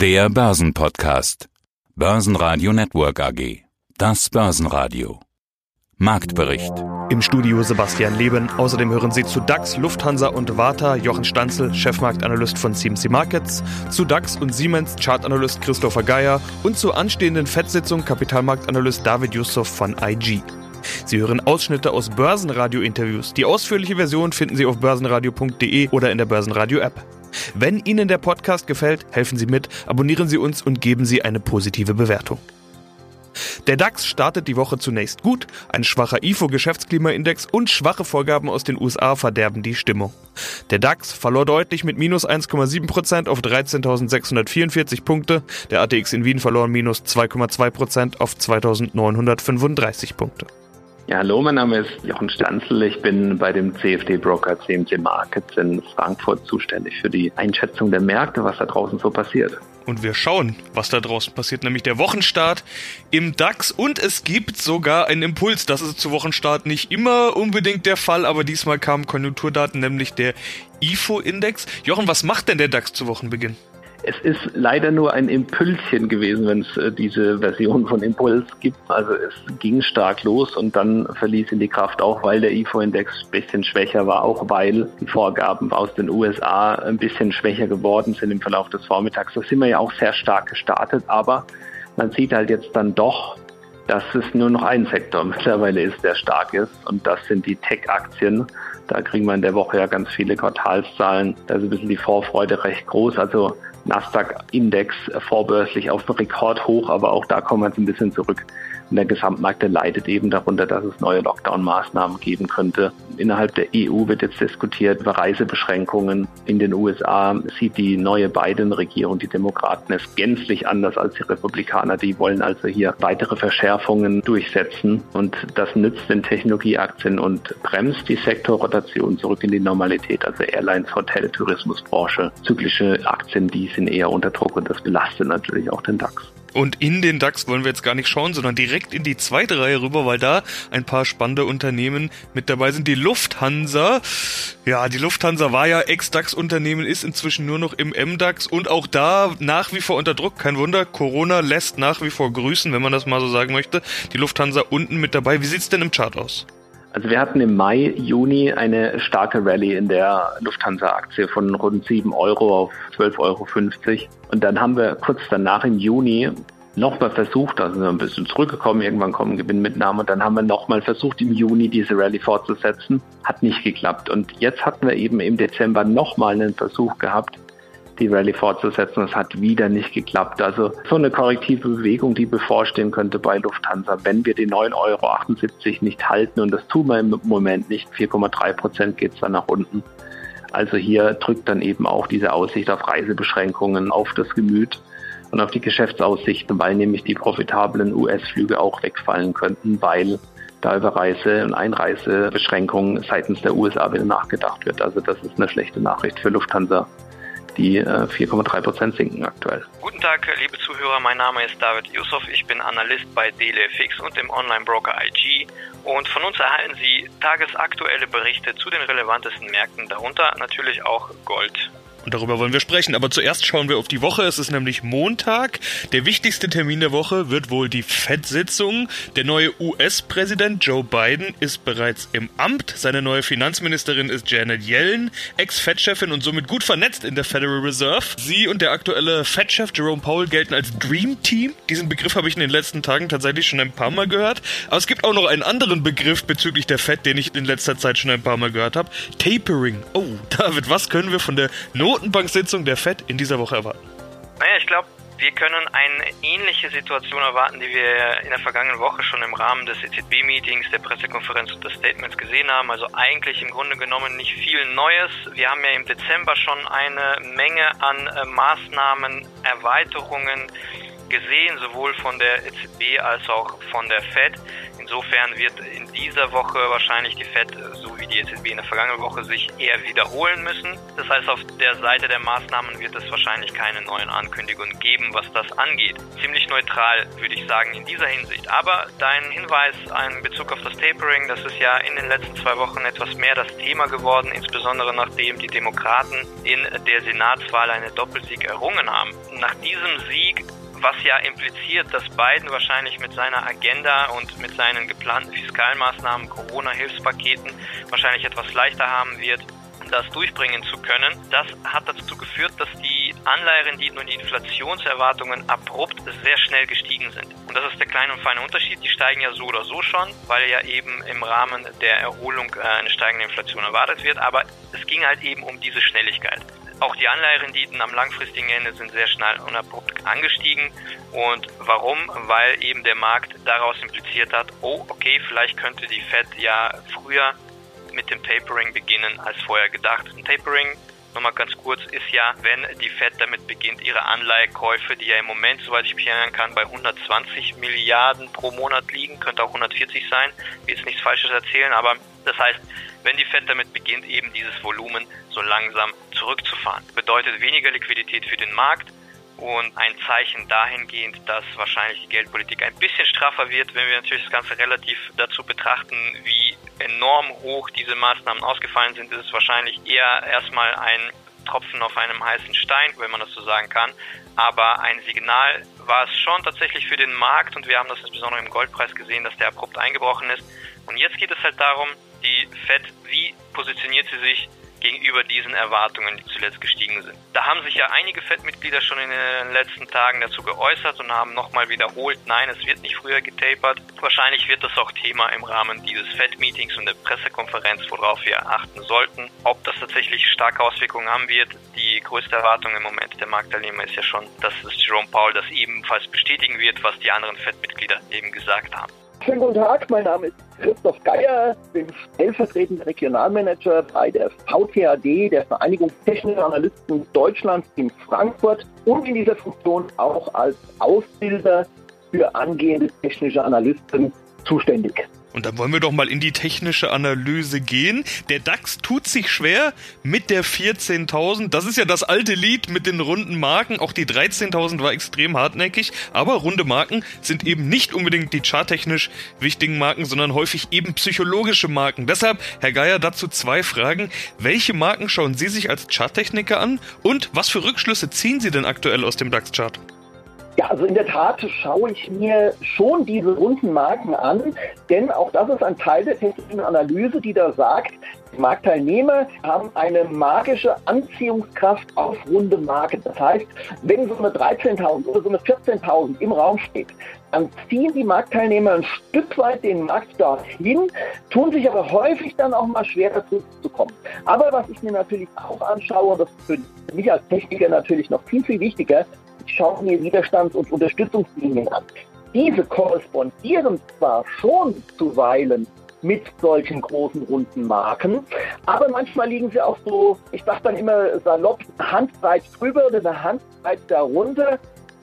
Der Börsenpodcast. Börsenradio Network AG. Das Börsenradio. Marktbericht. Im Studio Sebastian Leben. Außerdem hören Sie zu DAX, Lufthansa und Warta Jochen Stanzel, Chefmarktanalyst von CMC Markets, zu DAX und Siemens Chartanalyst Christopher Geier und zur anstehenden FED-Sitzung Kapitalmarktanalyst David Yusuf von IG. Sie hören Ausschnitte aus Börsenradio-Interviews. Die ausführliche Version finden Sie auf börsenradio.de oder in der Börsenradio-App. Wenn Ihnen der Podcast gefällt, helfen Sie mit, abonnieren Sie uns und geben Sie eine positive Bewertung. Der DAX startet die Woche zunächst gut, ein schwacher IFO-Geschäftsklimaindex und schwache Vorgaben aus den USA verderben die Stimmung. Der DAX verlor deutlich mit minus 1,7% auf 13.644 Punkte, der ATX in Wien verlor minus 2,2% auf 2.935 Punkte. Ja, hallo, mein Name ist Jochen Stanzel. Ich bin bei dem CFD-Broker CMC Markets in Frankfurt zuständig für die Einschätzung der Märkte, was da draußen so passiert. Und wir schauen, was da draußen passiert, nämlich der Wochenstart im DAX. Und es gibt sogar einen Impuls. Das ist zu Wochenstart nicht immer unbedingt der Fall, aber diesmal kamen Konjunkturdaten, nämlich der IFO-Index. Jochen, was macht denn der DAX zu Wochenbeginn? Es ist leider nur ein Impulschen gewesen, wenn es äh, diese Version von Impuls gibt. Also es ging stark los und dann verließ ihn die Kraft auch, weil der IFO-Index ein bisschen schwächer war, auch weil die Vorgaben aus den USA ein bisschen schwächer geworden sind im Verlauf des Vormittags. Da sind wir ja auch sehr stark gestartet, aber man sieht halt jetzt dann doch, dass es nur noch ein Sektor mittlerweile ist, der stark ist und das sind die Tech-Aktien. Da kriegen wir in der Woche ja ganz viele Quartalszahlen. Da ist ein bisschen die Vorfreude recht groß. Also Nasdaq-Index vorbörslich auf Rekordhoch, aber auch da kommen wir jetzt ein bisschen zurück. Und der Gesamtmarkt der leidet eben darunter, dass es neue Lockdown-Maßnahmen geben könnte. Innerhalb der EU wird jetzt diskutiert über Reisebeschränkungen. In den USA sieht die neue Biden-Regierung, die Demokraten, es gänzlich anders als die Republikaner. Die wollen also hier weitere Verschärfungen durchsetzen. Und das nützt den Technologieaktien und bremst die Sektorrotation zurück in die Normalität. Also Airlines, Hotel, Tourismusbranche, zyklische Aktien, die sind eher unter Druck und das belastet natürlich auch den DAX. Und in den DAX wollen wir jetzt gar nicht schauen, sondern direkt in die zweite Reihe rüber, weil da ein paar spannende Unternehmen mit dabei sind. Die Lufthansa. Ja, die Lufthansa war ja Ex-DAX-Unternehmen, ist inzwischen nur noch im MDAX und auch da nach wie vor unter Druck. Kein Wunder, Corona lässt nach wie vor grüßen, wenn man das mal so sagen möchte. Die Lufthansa unten mit dabei. Wie sieht's denn im Chart aus? Also wir hatten im Mai, Juni eine starke Rallye in der Lufthansa-Aktie von rund 7 Euro auf 12,50 Euro. Und dann haben wir kurz danach im Juni nochmal versucht, also ein bisschen zurückgekommen, irgendwann kommen Gewinnmitnahmen und dann haben wir nochmal versucht, im Juni diese Rallye fortzusetzen. Hat nicht geklappt. Und jetzt hatten wir eben im Dezember nochmal einen Versuch gehabt, die Rallye fortzusetzen. Es hat wieder nicht geklappt. Also so eine korrektive Bewegung, die bevorstehen könnte bei Lufthansa, wenn wir die 9,78 Euro nicht halten. Und das tun wir im Moment nicht. 4,3 Prozent geht es dann nach unten. Also hier drückt dann eben auch diese Aussicht auf Reisebeschränkungen auf das Gemüt und auf die Geschäftsaussichten, weil nämlich die profitablen US-Flüge auch wegfallen könnten, weil da über Reise- und Einreisebeschränkungen seitens der USA wieder nachgedacht wird. Also das ist eine schlechte Nachricht für Lufthansa die 4,3 äh, Prozent sinken aktuell. Guten Tag, liebe Zuhörer. Mein Name ist David Yusuf. Ich bin Analyst bei DLFX und dem Online-Broker IG. Und von uns erhalten Sie tagesaktuelle Berichte zu den relevantesten Märkten, darunter natürlich auch Gold. Und darüber wollen wir sprechen. Aber zuerst schauen wir auf die Woche. Es ist nämlich Montag. Der wichtigste Termin der Woche wird wohl die FED-Sitzung. Der neue US-Präsident Joe Biden ist bereits im Amt. Seine neue Finanzministerin ist Janet Yellen, Ex-Fed-Chefin und somit gut vernetzt in der Federal Reserve. Sie und der aktuelle Fed-Chef Jerome Powell gelten als Dream Team. Diesen Begriff habe ich in den letzten Tagen tatsächlich schon ein paar Mal gehört. Aber es gibt auch noch einen anderen Begriff bezüglich der Fed, den ich in letzter Zeit schon ein paar Mal gehört habe. Tapering. Oh, David, was können wir von der Not Notenbank-Sitzung der FED in dieser Woche erwarten? Naja, ich glaube, wir können eine ähnliche Situation erwarten, die wir in der vergangenen Woche schon im Rahmen des EZB-Meetings, der Pressekonferenz und des Statements gesehen haben. Also eigentlich im Grunde genommen nicht viel Neues. Wir haben ja im Dezember schon eine Menge an äh, Maßnahmen, Erweiterungen gesehen, sowohl von der EZB als auch von der Fed. Insofern wird in dieser Woche wahrscheinlich die Fed, so wie die EZB in der vergangenen Woche, sich eher wiederholen müssen. Das heißt, auf der Seite der Maßnahmen wird es wahrscheinlich keine neuen Ankündigungen geben, was das angeht. Ziemlich neutral, würde ich sagen, in dieser Hinsicht. Aber dein Hinweis in Bezug auf das Tapering, das ist ja in den letzten zwei Wochen etwas mehr das Thema geworden, insbesondere nachdem die Demokraten in der Senatswahl einen Doppelsieg errungen haben. Nach diesem Sieg was ja impliziert, dass Biden wahrscheinlich mit seiner Agenda und mit seinen geplanten Fiskalmaßnahmen, Corona-Hilfspaketen wahrscheinlich etwas leichter haben wird, das durchbringen zu können. Das hat dazu geführt, dass die Anleiherenditen und die Inflationserwartungen abrupt sehr schnell gestiegen sind. Und das ist der kleine und feine Unterschied. Die steigen ja so oder so schon, weil ja eben im Rahmen der Erholung äh, eine steigende Inflation erwartet wird. Aber es ging halt eben um diese Schnelligkeit. Auch die Anleiherenditen am langfristigen Ende sind sehr schnell und abrupt angestiegen. Und warum? Weil eben der Markt daraus impliziert hat, oh, okay, vielleicht könnte die Fed ja früher mit dem Tapering beginnen als vorher gedacht. Ein Tapering Nochmal ganz kurz, ist ja, wenn die Fed damit beginnt, ihre Anleihekäufe, die ja im Moment, soweit ich mich erinnern kann, bei 120 Milliarden pro Monat liegen, könnte auch 140 sein, will jetzt nichts Falsches erzählen, aber das heißt, wenn die Fed damit beginnt, eben dieses Volumen so langsam zurückzufahren. Bedeutet weniger Liquidität für den Markt und ein Zeichen dahingehend, dass wahrscheinlich die Geldpolitik ein bisschen straffer wird, wenn wir natürlich das Ganze relativ dazu betrachten, wie enorm hoch diese Maßnahmen ausgefallen sind, ist es wahrscheinlich eher erstmal ein Tropfen auf einem heißen Stein, wenn man das so sagen kann. Aber ein Signal war es schon tatsächlich für den Markt und wir haben das insbesondere im Goldpreis gesehen, dass der abrupt eingebrochen ist. Und jetzt geht es halt darum, die Fed, wie positioniert sie sich gegenüber diesen Erwartungen, die zuletzt gestiegen sind. Da haben sich ja einige FED-Mitglieder schon in den letzten Tagen dazu geäußert und haben nochmal wiederholt, nein, es wird nicht früher getapert. Wahrscheinlich wird das auch Thema im Rahmen dieses FED-Meetings und der Pressekonferenz, worauf wir achten sollten. Ob das tatsächlich starke Auswirkungen haben wird, die größte Erwartung im Moment der Marktteilnehmer ist ja schon, dass es Jerome Powell das ebenfalls bestätigen wird, was die anderen FED-Mitglieder eben gesagt haben. Schönen guten Tag, mein Name ist Christoph Geier, bin stellvertretender Regionalmanager bei der VTAD, der Vereinigung Technischer Analysten Deutschlands in Frankfurt und in dieser Funktion auch als Ausbilder für angehende technische Analysten zuständig. Und dann wollen wir doch mal in die technische Analyse gehen. Der DAX tut sich schwer mit der 14.000. Das ist ja das alte Lied mit den runden Marken. Auch die 13.000 war extrem hartnäckig. Aber runde Marken sind eben nicht unbedingt die charttechnisch wichtigen Marken, sondern häufig eben psychologische Marken. Deshalb, Herr Geier, dazu zwei Fragen. Welche Marken schauen Sie sich als Charttechniker an? Und was für Rückschlüsse ziehen Sie denn aktuell aus dem DAX-Chart? Ja, also in der Tat schaue ich mir schon diese runden Marken an, denn auch das ist ein Teil der technischen Analyse, die da sagt, Marktteilnehmer haben eine magische Anziehungskraft auf runde Marken. Das heißt, wenn so eine 13.000 oder so eine 14.000 im Raum steht, dann ziehen die Marktteilnehmer ein Stück weit den Markt dorthin, tun sich aber häufig dann auch mal schwer dazu zu kommen. Aber was ich mir natürlich auch anschaue, und das ist für mich als Techniker natürlich noch viel, viel wichtiger, ich schaue mir Widerstands- und Unterstützungslinien an. Diese korrespondieren zwar schon zuweilen mit solchen großen runden Marken. Aber manchmal liegen sie auch so, ich sage dann immer salopp, eine Handbreit drüber oder eine Handbreit darunter.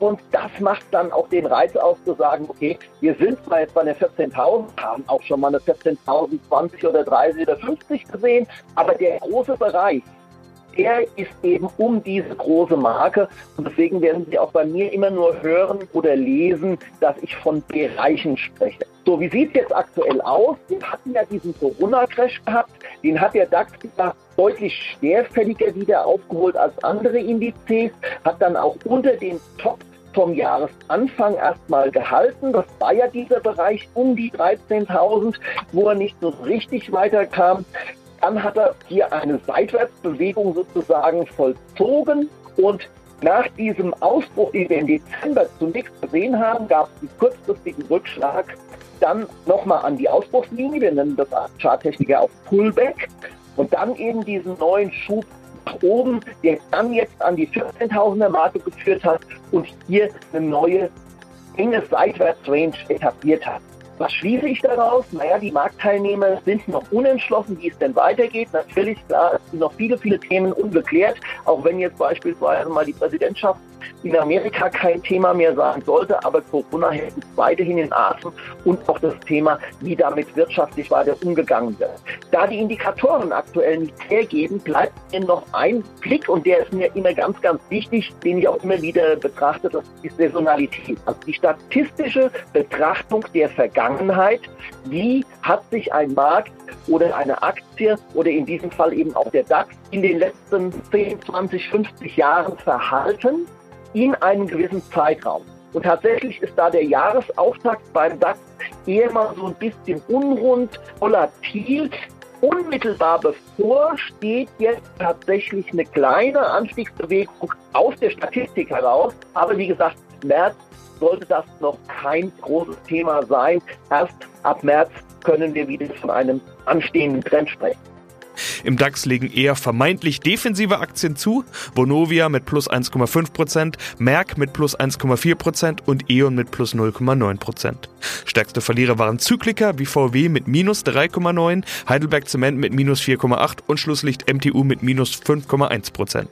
Und das macht dann auch den Reiz aus zu sagen, okay, wir sind zwar jetzt bei der 14.000, haben auch schon mal eine 14.020 oder 30 oder 50 gesehen, aber der große Bereich, der ist eben um diese große Marke. Und deswegen werden Sie auch bei mir immer nur hören oder lesen, dass ich von Bereichen spreche. So, wie sieht es jetzt aktuell aus? Wir hatten ja diesen Corona-Crash gehabt. Den hat der DAX wieder deutlich schwerfälliger wieder aufgeholt als andere Indizes, hat dann auch unter den Top vom Jahresanfang erstmal gehalten. Das war ja dieser Bereich um die 13.000, wo er nicht so richtig weiterkam. Dann hat er hier eine Seitwärtsbewegung sozusagen vollzogen. Und nach diesem Ausbruch, den wir im Dezember zunächst gesehen haben, gab es einen kurzfristigen Rückschlag dann nochmal an die Ausbruchslinie, wir nennen das Charttechniker auch Pullback. Und dann eben diesen neuen Schub nach oben, der dann jetzt an die 14.000er Marke geführt hat und hier eine neue enge Seitwärtsrange etabliert hat. Was schließe ich daraus? Naja, die Marktteilnehmer sind noch unentschlossen, wie es denn weitergeht. Natürlich, klar, es sind noch viele, viele Themen ungeklärt. Auch wenn jetzt beispielsweise mal die Präsidentschaft in Amerika kein Thema mehr sein sollte, aber Corona hält uns weiterhin in Atem und auch das Thema, wie damit wirtschaftlich weiter umgegangen wird. Da die Indikatoren aktuell nicht hergeben, bleibt mir noch ein Blick und der ist mir immer ganz, ganz wichtig, den ich auch immer wieder betrachte, das ist Saisonalität. Also die statistische Betrachtung der Vergangenheit, wie hat sich ein Markt oder eine Aktie oder in diesem Fall eben auch der DAX in den letzten 10, 20, 50 Jahren verhalten in einem gewissen Zeitraum. Und tatsächlich ist da der Jahresauftakt beim DAX eher mal so ein bisschen unrund, volatil. Unmittelbar bevor steht jetzt tatsächlich eine kleine Anstiegsbewegung aus der Statistik heraus. Aber wie gesagt, März sollte das noch kein großes Thema sein. Erst ab März können wir wieder von einem anstehenden Trend sprechen. Im DAX legen eher vermeintlich defensive Aktien zu. Vonovia mit plus 1,5%, Merck mit plus 1,4% und E.ON mit plus 0,9%. Stärkste Verlierer waren Zykliker wie VW mit minus 3,9, Heidelberg Zement mit minus 4,8 und Schlusslicht MTU mit minus 5,1%.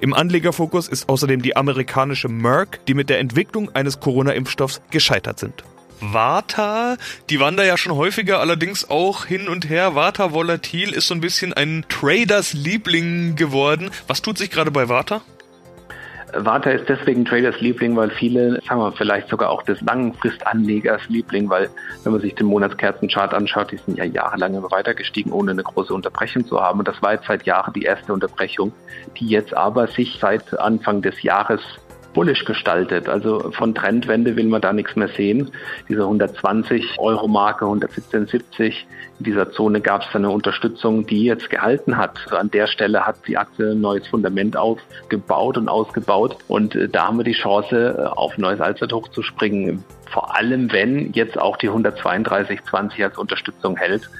Im Anlegerfokus ist außerdem die amerikanische Merck, die mit der Entwicklung eines Corona-Impfstoffs gescheitert sind. Vata, die waren da ja schon häufiger, allerdings auch hin und her. Vata Volatil ist so ein bisschen ein Traders Liebling geworden. Was tut sich gerade bei Vata? Vata ist deswegen Traders Liebling, weil viele, sagen wir vielleicht sogar auch des Langfristanlegers Liebling, weil wenn man sich den Monatskerzenchart anschaut, die sind ja jahrelang immer weiter gestiegen, ohne eine große Unterbrechung zu haben. Und das war jetzt seit Jahren die erste Unterbrechung, die jetzt aber sich seit Anfang des Jahres bullisch gestaltet. Also von Trendwende will man da nichts mehr sehen. Diese 120 Euro Marke, 117,70, in dieser Zone gab es eine Unterstützung, die jetzt gehalten hat. Also an der Stelle hat die Aktie ein neues Fundament aufgebaut und ausgebaut und äh, da haben wir die Chance, äh, auf ein neues Allzeithoch zu springen. Vor allem, wenn jetzt auch die 132,20 als Unterstützung hält.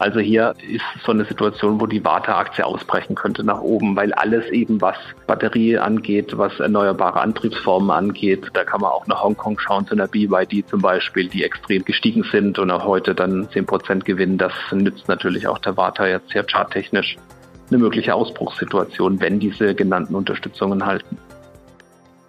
Also hier ist so eine Situation, wo die Warta-Aktie ausbrechen könnte nach oben, weil alles eben, was Batterie angeht, was erneuerbare Antriebsformen angeht, da kann man auch nach Hongkong schauen, zu einer BYD zum Beispiel, die extrem gestiegen sind und auch heute dann 10 Prozent gewinnen. Das nützt natürlich auch der Warta jetzt sehr charttechnisch eine mögliche Ausbruchssituation, wenn diese genannten Unterstützungen halten.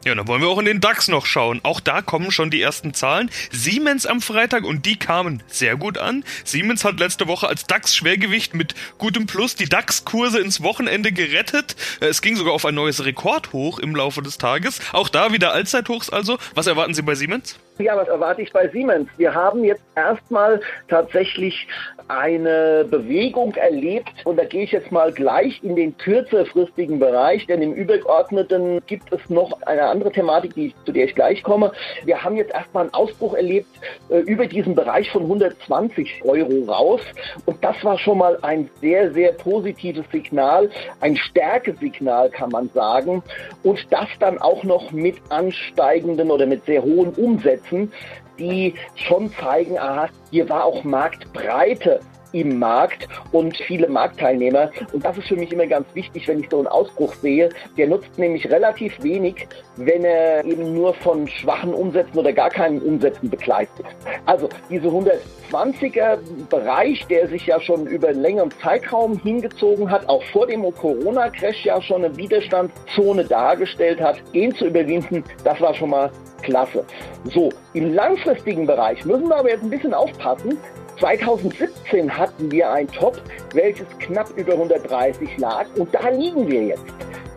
Ja, dann wollen wir auch in den DAX noch schauen. Auch da kommen schon die ersten Zahlen. Siemens am Freitag und die kamen sehr gut an. Siemens hat letzte Woche als DAX-Schwergewicht mit gutem Plus die DAX-Kurse ins Wochenende gerettet. Äh, es ging sogar auf ein neues Rekordhoch im Laufe des Tages. Auch da wieder Allzeithochs also. Was erwarten Sie bei Siemens? Ja, was erwarte ich bei Siemens? Wir haben jetzt erstmal tatsächlich eine Bewegung erlebt und da gehe ich jetzt mal gleich in den kürzerfristigen Bereich, denn im Übergeordneten gibt es noch eine andere Thematik, die, zu der ich gleich komme. Wir haben jetzt erstmal einen Ausbruch erlebt äh, über diesen Bereich von 120 Euro raus und das war schon mal ein sehr, sehr positives Signal, ein Stärkesignal kann man sagen und das dann auch noch mit ansteigenden oder mit sehr hohen Umsätzen setzen, die schon zeigen, aha, hier war auch Marktbreite im Markt und viele Marktteilnehmer. Und das ist für mich immer ganz wichtig, wenn ich so einen Ausbruch sehe. Der nutzt nämlich relativ wenig, wenn er eben nur von schwachen Umsätzen oder gar keinen Umsätzen begleitet ist. Also diese 120er Bereich, der sich ja schon über einen längeren Zeitraum hingezogen hat, auch vor dem Corona-Crash ja schon eine Widerstandszone dargestellt hat, den zu überwinden, das war schon mal klasse. So, im langfristigen Bereich müssen wir aber jetzt ein bisschen aufpassen, 2017 hatten wir ein Top, welches knapp über 130 lag und da liegen wir jetzt.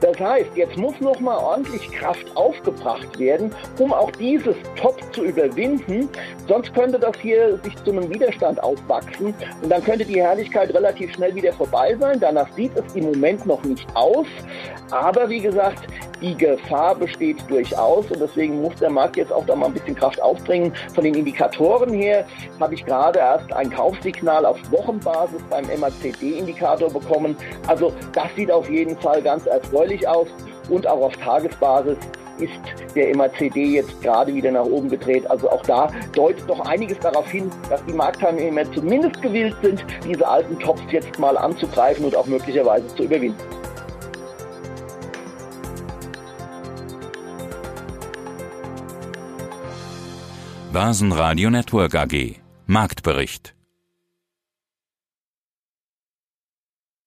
Das heißt, jetzt muss noch mal ordentlich Kraft aufgebracht werden, um auch dieses Top zu überwinden. Sonst könnte das hier sich zu einem Widerstand aufwachsen und dann könnte die Herrlichkeit relativ schnell wieder vorbei sein. Danach sieht es im Moment noch nicht aus. Aber wie gesagt, die Gefahr besteht durchaus und deswegen muss der Markt jetzt auch da mal ein bisschen Kraft aufbringen. Von den Indikatoren her habe ich gerade erst ein Kaufsignal auf Wochenbasis beim MACD-Indikator bekommen. Also das sieht auf jeden Fall ganz erfreulich aus und auch auf Tagesbasis ist der MACD jetzt gerade wieder nach oben gedreht. Also auch da deutet doch einiges darauf hin, dass die Marktteilnehmer zumindest gewillt sind, diese alten Tops jetzt mal anzugreifen und auch möglicherweise zu überwinden. Börsenradio Network AG Marktbericht